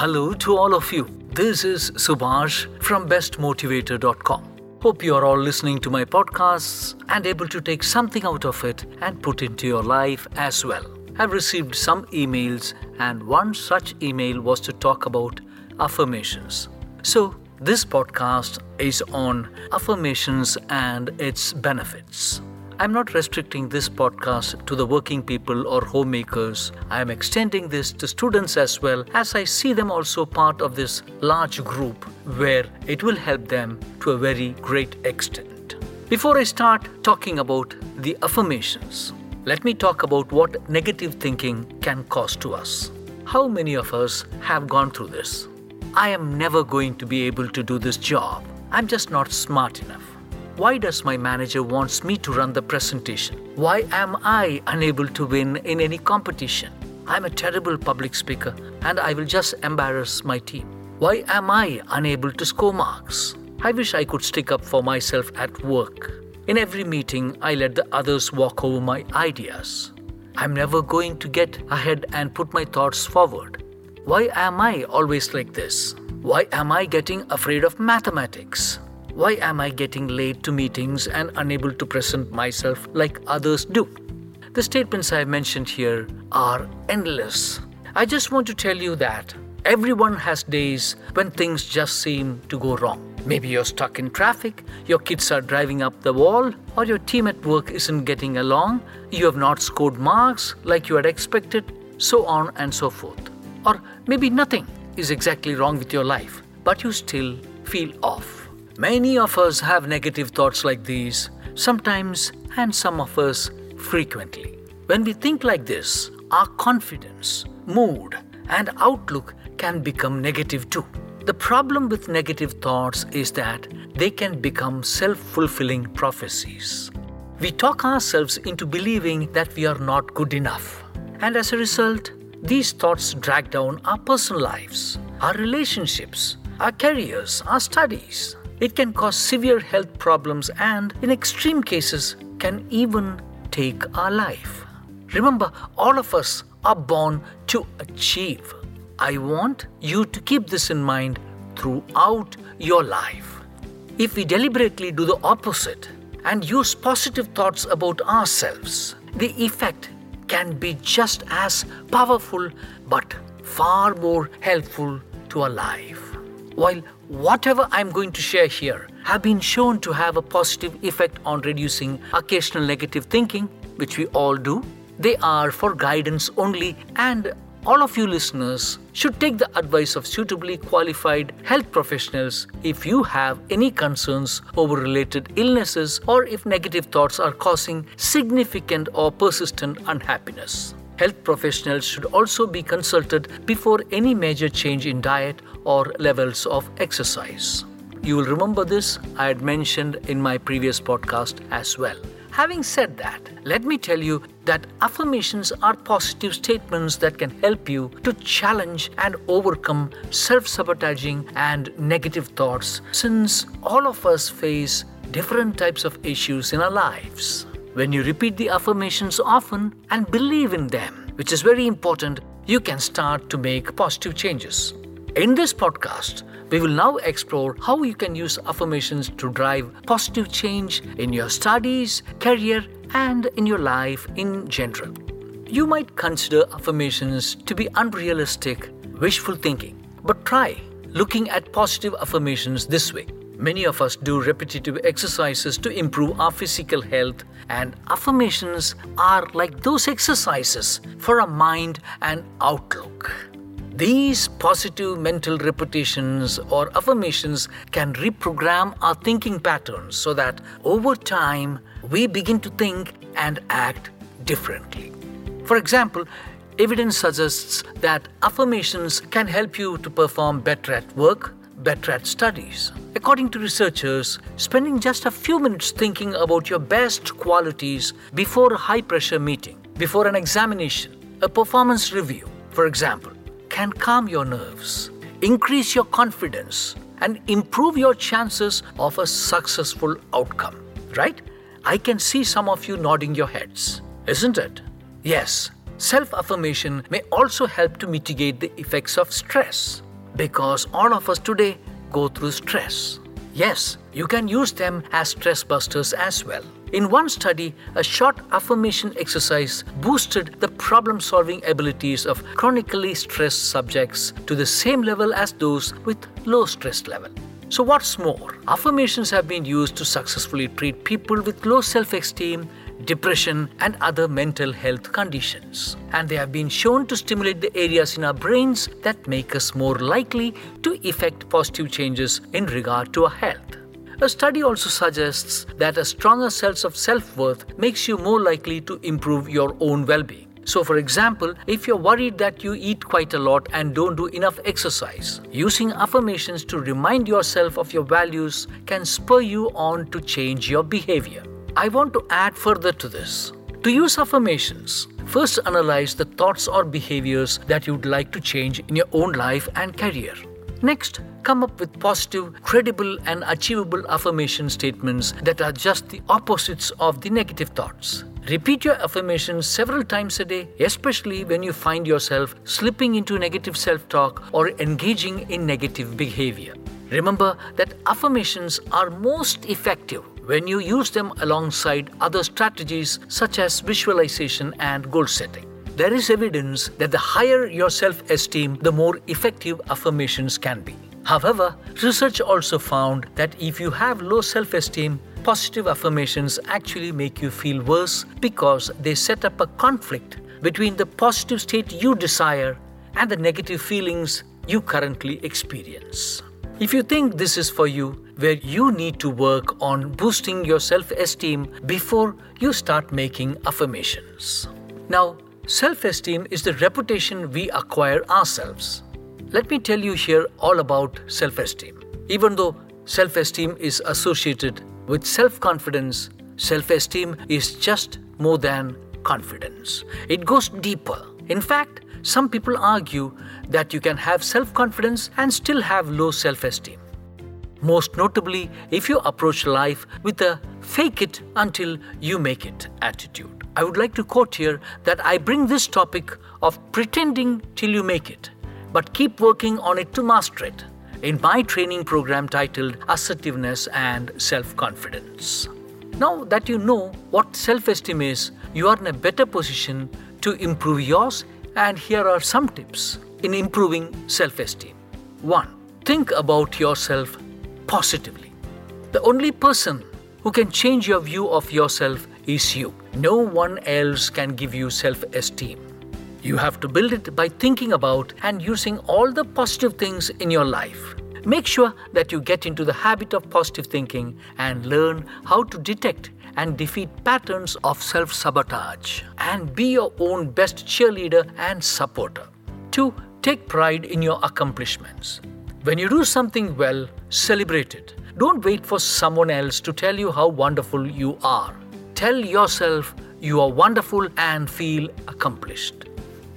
Hello to all of you. This is Subhash from bestmotivator.com. Hope you are all listening to my podcasts and able to take something out of it and put into your life as well. I've received some emails, and one such email was to talk about affirmations. So, this podcast is on affirmations and its benefits. I'm not restricting this podcast to the working people or homemakers. I am extending this to students as well, as I see them also part of this large group where it will help them to a very great extent. Before I start talking about the affirmations, let me talk about what negative thinking can cause to us. How many of us have gone through this? I am never going to be able to do this job. I'm just not smart enough. Why does my manager wants me to run the presentation? Why am I unable to win in any competition? I'm a terrible public speaker and I will just embarrass my team. Why am I unable to score marks? I wish I could stick up for myself at work. In every meeting, I let the others walk over my ideas. I'm never going to get ahead and put my thoughts forward. Why am I always like this? Why am I getting afraid of mathematics? Why am I getting late to meetings and unable to present myself like others do? The statements I have mentioned here are endless. I just want to tell you that everyone has days when things just seem to go wrong. Maybe you're stuck in traffic, your kids are driving up the wall, or your team at work isn't getting along, you have not scored marks like you had expected, so on and so forth. Or maybe nothing is exactly wrong with your life, but you still feel off. Many of us have negative thoughts like these, sometimes, and some of us frequently. When we think like this, our confidence, mood, and outlook can become negative too. The problem with negative thoughts is that they can become self fulfilling prophecies. We talk ourselves into believing that we are not good enough. And as a result, these thoughts drag down our personal lives, our relationships, our careers, our studies, it can cause severe health problems and, in extreme cases, can even take our life. Remember, all of us are born to achieve. I want you to keep this in mind throughout your life. If we deliberately do the opposite and use positive thoughts about ourselves, the effect can be just as powerful but far more helpful to our life. While whatever I'm going to share here have been shown to have a positive effect on reducing occasional negative thinking, which we all do, they are for guidance only and all of you listeners should take the advice of suitably qualified health professionals if you have any concerns over related illnesses or if negative thoughts are causing significant or persistent unhappiness. Health professionals should also be consulted before any major change in diet or levels of exercise. You will remember this, I had mentioned in my previous podcast as well. Having said that, let me tell you that affirmations are positive statements that can help you to challenge and overcome self sabotaging and negative thoughts since all of us face different types of issues in our lives. When you repeat the affirmations often and believe in them, which is very important, you can start to make positive changes. In this podcast, we will now explore how you can use affirmations to drive positive change in your studies, career, and in your life in general. You might consider affirmations to be unrealistic, wishful thinking, but try looking at positive affirmations this way. Many of us do repetitive exercises to improve our physical health, and affirmations are like those exercises for our mind and outlook. These positive mental repetitions or affirmations can reprogram our thinking patterns so that over time we begin to think and act differently. For example, evidence suggests that affirmations can help you to perform better at work, better at studies. According to researchers, spending just a few minutes thinking about your best qualities before a high pressure meeting, before an examination, a performance review, for example, can calm your nerves, increase your confidence, and improve your chances of a successful outcome. Right? I can see some of you nodding your heads, isn't it? Yes, self affirmation may also help to mitigate the effects of stress. because all of us today go through stress. Yes, you can use them as stress busters as well. In one study, a short affirmation exercise boosted the problem solving abilities of chronically stressed subjects to the same level as those with low stress level. So, what's more, affirmations have been used to successfully treat people with low self esteem, depression, and other mental health conditions. And they have been shown to stimulate the areas in our brains that make us more likely to effect positive changes in regard to our health. A study also suggests that a stronger sense of self worth makes you more likely to improve your own well being. So, for example, if you're worried that you eat quite a lot and don't do enough exercise, using affirmations to remind yourself of your values can spur you on to change your behavior. I want to add further to this. To use affirmations, first analyze the thoughts or behaviors that you'd like to change in your own life and career. Next, come up with positive, credible, and achievable affirmation statements that are just the opposites of the negative thoughts. Repeat your affirmations several times a day, especially when you find yourself slipping into negative self talk or engaging in negative behavior. Remember that affirmations are most effective when you use them alongside other strategies such as visualization and goal setting. There is evidence that the higher your self esteem, the more effective affirmations can be. However, research also found that if you have low self esteem, positive affirmations actually make you feel worse because they set up a conflict between the positive state you desire and the negative feelings you currently experience. If you think this is for you, where you need to work on boosting your self esteem before you start making affirmations. Now, Self esteem is the reputation we acquire ourselves. Let me tell you here all about self esteem. Even though self esteem is associated with self confidence, self esteem is just more than confidence. It goes deeper. In fact, some people argue that you can have self confidence and still have low self esteem. Most notably, if you approach life with a fake it until you make it attitude. I would like to quote here that I bring this topic of pretending till you make it, but keep working on it to master it in my training program titled Assertiveness and Self Confidence. Now that you know what self esteem is, you are in a better position to improve yours, and here are some tips in improving self esteem. 1. Think about yourself positively. The only person who can change your view of yourself is you. No one else can give you self esteem. You have to build it by thinking about and using all the positive things in your life. Make sure that you get into the habit of positive thinking and learn how to detect and defeat patterns of self sabotage and be your own best cheerleader and supporter. 2. Take pride in your accomplishments. When you do something well, celebrate it. Don't wait for someone else to tell you how wonderful you are. Tell yourself you are wonderful and feel accomplished.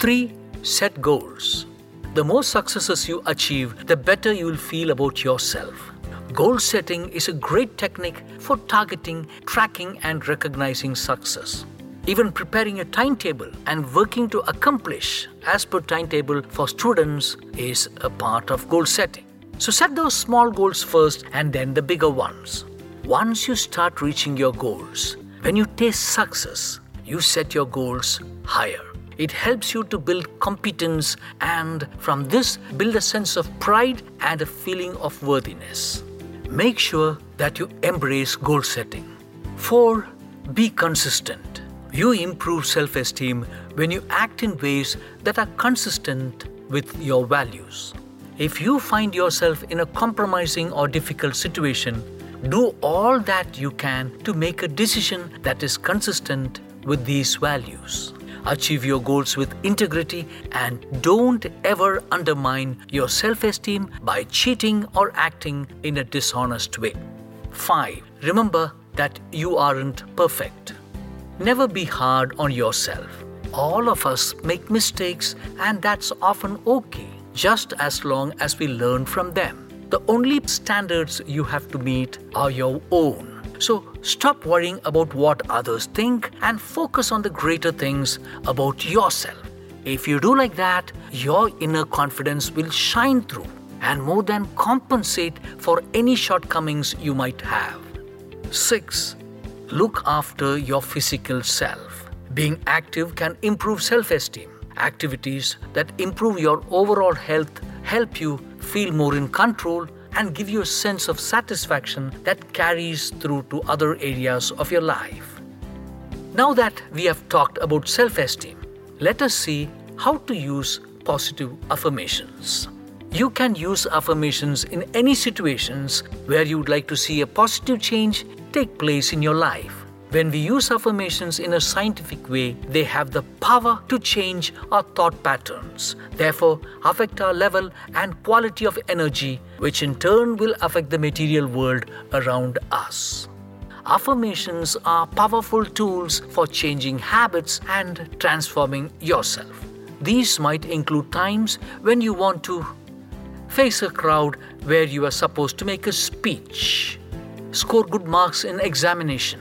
3. Set goals. The more successes you achieve, the better you will feel about yourself. Goal setting is a great technique for targeting, tracking, and recognizing success. Even preparing a timetable and working to accomplish as per timetable for students is a part of goal setting. So set those small goals first and then the bigger ones. Once you start reaching your goals, when you taste success, you set your goals higher. It helps you to build competence and from this build a sense of pride and a feeling of worthiness. Make sure that you embrace goal setting. 4. Be consistent. You improve self esteem when you act in ways that are consistent with your values. If you find yourself in a compromising or difficult situation, do all that you can to make a decision that is consistent with these values. Achieve your goals with integrity and don't ever undermine your self esteem by cheating or acting in a dishonest way. 5. Remember that you aren't perfect. Never be hard on yourself. All of us make mistakes, and that's often okay, just as long as we learn from them. The only standards you have to meet are your own. So stop worrying about what others think and focus on the greater things about yourself. If you do like that, your inner confidence will shine through and more than compensate for any shortcomings you might have. 6. Look after your physical self. Being active can improve self esteem. Activities that improve your overall health help you feel more in control and give you a sense of satisfaction that carries through to other areas of your life. Now that we have talked about self esteem, let us see how to use positive affirmations. You can use affirmations in any situations where you would like to see a positive change take place in your life. When we use affirmations in a scientific way, they have the power to change our thought patterns, therefore, affect our level and quality of energy, which in turn will affect the material world around us. Affirmations are powerful tools for changing habits and transforming yourself. These might include times when you want to face a crowd where you are supposed to make a speech, score good marks in examination,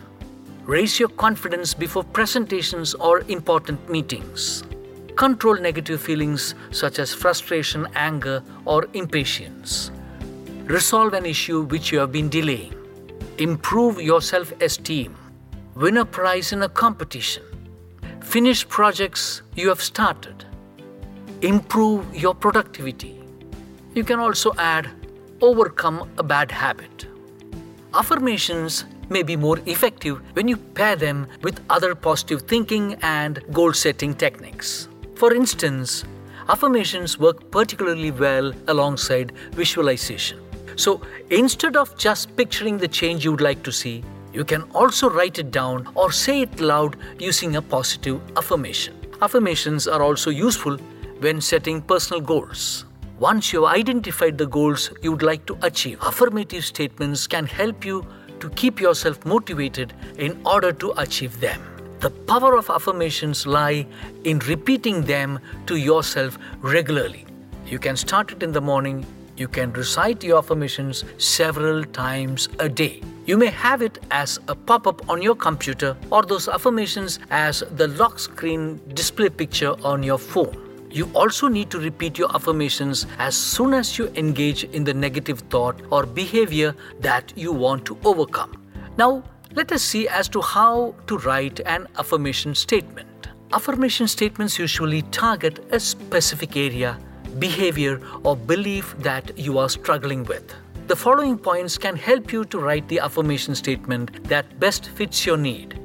Raise your confidence before presentations or important meetings. Control negative feelings such as frustration, anger, or impatience. Resolve an issue which you have been delaying. Improve your self esteem. Win a prize in a competition. Finish projects you have started. Improve your productivity. You can also add overcome a bad habit. Affirmations may be more effective when you pair them with other positive thinking and goal setting techniques. For instance, affirmations work particularly well alongside visualization. So instead of just picturing the change you would like to see, you can also write it down or say it loud using a positive affirmation. Affirmations are also useful when setting personal goals. Once you have identified the goals you would like to achieve, affirmative statements can help you to keep yourself motivated in order to achieve them. The power of affirmations lie in repeating them to yourself regularly. You can start it in the morning, you can recite your affirmations several times a day. You may have it as a pop up on your computer or those affirmations as the lock screen display picture on your phone. You also need to repeat your affirmations as soon as you engage in the negative thought or behavior that you want to overcome. Now, let us see as to how to write an affirmation statement. Affirmation statements usually target a specific area, behavior, or belief that you are struggling with. The following points can help you to write the affirmation statement that best fits your need.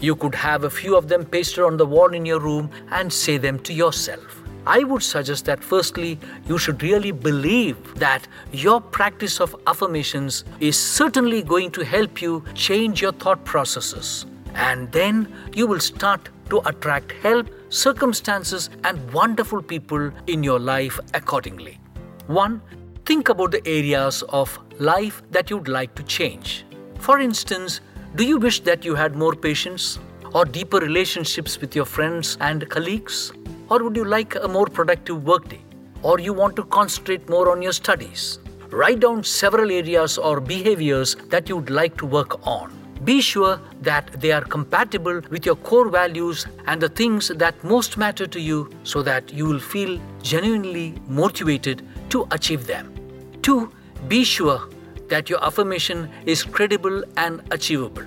You could have a few of them pasted on the wall in your room and say them to yourself. I would suggest that firstly, you should really believe that your practice of affirmations is certainly going to help you change your thought processes. And then you will start to attract help, circumstances, and wonderful people in your life accordingly. 1. Think about the areas of life that you'd like to change. For instance, do you wish that you had more patience or deeper relationships with your friends and colleagues? Or would you like a more productive workday? Or you want to concentrate more on your studies? Write down several areas or behaviors that you would like to work on. Be sure that they are compatible with your core values and the things that most matter to you so that you will feel genuinely motivated to achieve them. 2. Be sure that your affirmation is credible and achievable.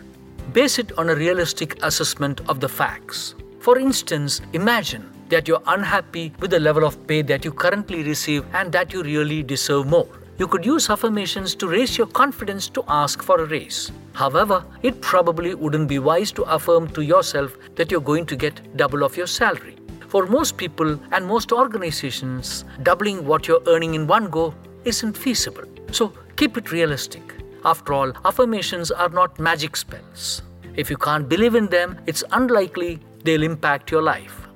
Base it on a realistic assessment of the facts. For instance, imagine that you're unhappy with the level of pay that you currently receive and that you really deserve more. You could use affirmations to raise your confidence to ask for a raise. However, it probably wouldn't be wise to affirm to yourself that you're going to get double of your salary. For most people and most organizations, doubling what you're earning in one go isn't feasible. So keep it realistic. After all, affirmations are not magic spells. If you can't believe in them, it's unlikely they'll impact your life.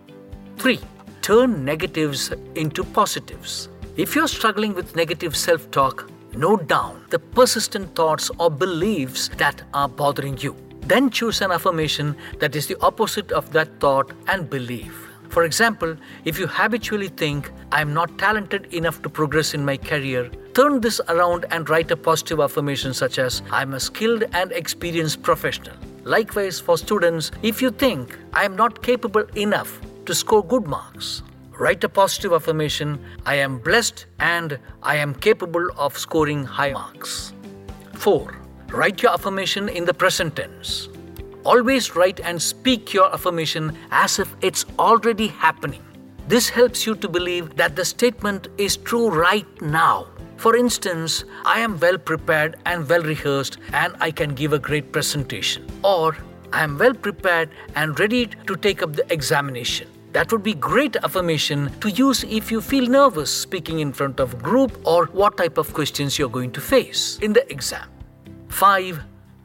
3. Turn negatives into positives. If you're struggling with negative self talk, note down the persistent thoughts or beliefs that are bothering you. Then choose an affirmation that is the opposite of that thought and belief. For example, if you habitually think, I'm not talented enough to progress in my career, turn this around and write a positive affirmation such as, I'm a skilled and experienced professional. Likewise, for students, if you think, I am not capable enough to score good marks. Write a positive affirmation I am blessed and I am capable of scoring high marks. 4. Write your affirmation in the present tense. Always write and speak your affirmation as if it's already happening. This helps you to believe that the statement is true right now. For instance, I am well prepared and well rehearsed and I can give a great presentation. Or, I am well prepared and ready to take up the examination. That would be great affirmation to use if you feel nervous speaking in front of group or what type of questions you're going to face in the exam. 5.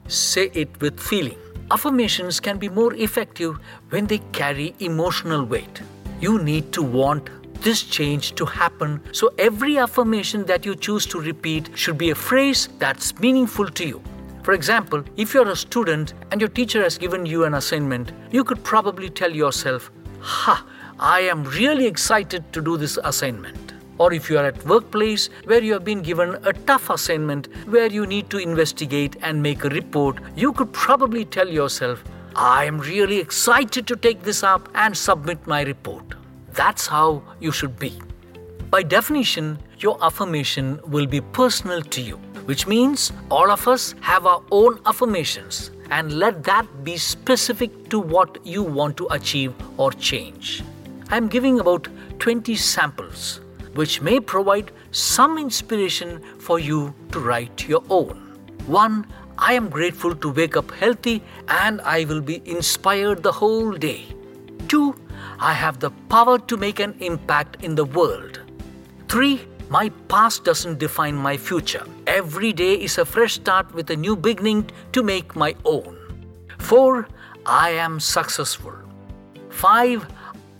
Say it with feeling. Affirmations can be more effective when they carry emotional weight. You need to want this change to happen, so every affirmation that you choose to repeat should be a phrase that's meaningful to you. For example, if you're a student and your teacher has given you an assignment, you could probably tell yourself, Ha, I am really excited to do this assignment. Or if you are at workplace where you have been given a tough assignment where you need to investigate and make a report, you could probably tell yourself, I am really excited to take this up and submit my report. That's how you should be. By definition, your affirmation will be personal to you, which means all of us have our own affirmations and let that be specific to what you want to achieve or change. I am giving about 20 samples, which may provide some inspiration for you to write your own. 1. I am grateful to wake up healthy and I will be inspired the whole day. 2. I have the power to make an impact in the world. 3. My past doesn't define my future. Every day is a fresh start with a new beginning to make my own. 4. I am successful. 5.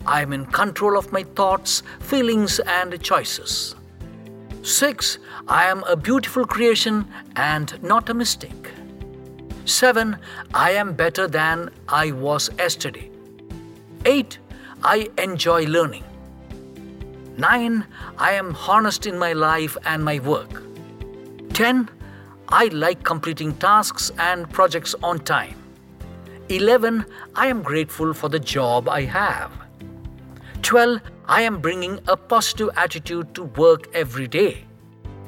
I am in control of my thoughts, feelings, and choices. 6. I am a beautiful creation and not a mistake. 7. I am better than I was yesterday. 8. I enjoy learning. 9. I am honest in my life and my work. 10. I like completing tasks and projects on time. 11. I am grateful for the job I have. 12. I am bringing a positive attitude to work every day.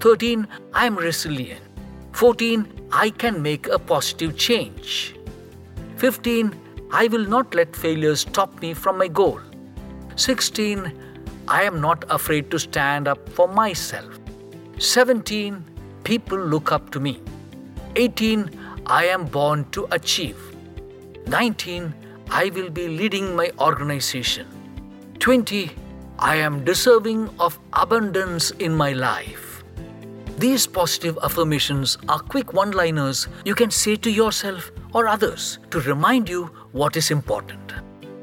13. I am resilient. 14. I can make a positive change. 15. I will not let failure stop me from my goal. 16. I am not afraid to stand up for myself. 17. People look up to me. 18. I am born to achieve. 19. I will be leading my organization. 20. I am deserving of abundance in my life. These positive affirmations are quick one liners you can say to yourself or others to remind you what is important.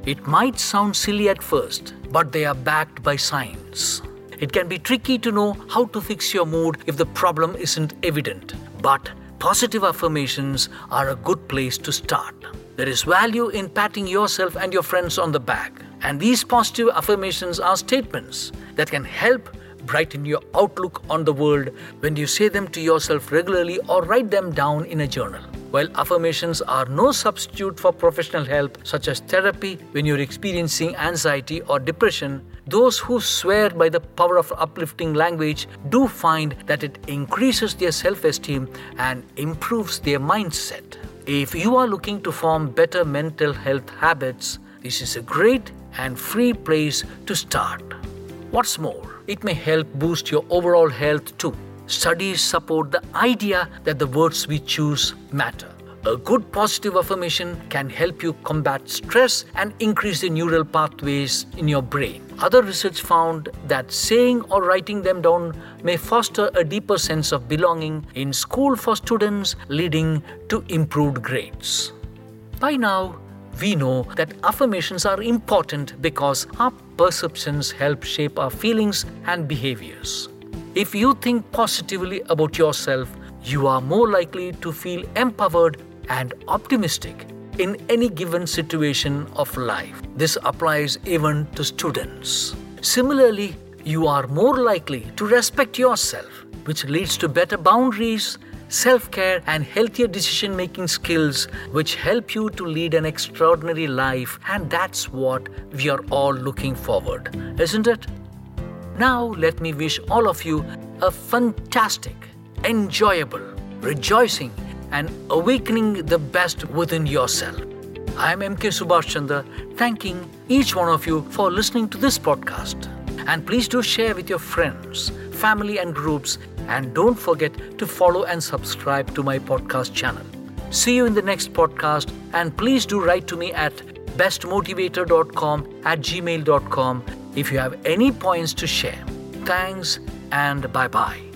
It might sound silly at first, but they are backed by science. It can be tricky to know how to fix your mood if the problem isn't evident, but positive affirmations are a good place to start. There is value in patting yourself and your friends on the back, and these positive affirmations are statements that can help brighten your outlook on the world when you say them to yourself regularly or write them down in a journal. While affirmations are no substitute for professional help, such as therapy when you're experiencing anxiety or depression, those who swear by the power of uplifting language do find that it increases their self esteem and improves their mindset. If you are looking to form better mental health habits, this is a great and free place to start. What's more, it may help boost your overall health too. Studies support the idea that the words we choose matter. A good positive affirmation can help you combat stress and increase the neural pathways in your brain. Other research found that saying or writing them down may foster a deeper sense of belonging in school for students, leading to improved grades. By now, we know that affirmations are important because our perceptions help shape our feelings and behaviors. If you think positively about yourself, you are more likely to feel empowered and optimistic in any given situation of life. This applies even to students. Similarly, you are more likely to respect yourself, which leads to better boundaries self care, and healthier decision making skills which help you to lead an extraordinary life. And that's what we are all looking forward, isn't it? Now, let me wish all of you a fantastic, enjoyable, rejoicing, and awakening the best within yourself. I am MK Subhash Chandra, thanking each one of you for listening to this podcast. And please do share with your friends, family, and groups. And don't forget to follow and subscribe to my podcast channel. See you in the next podcast. And please do write to me at bestmotivator.com at gmail.com if you have any points to share. Thanks and bye bye.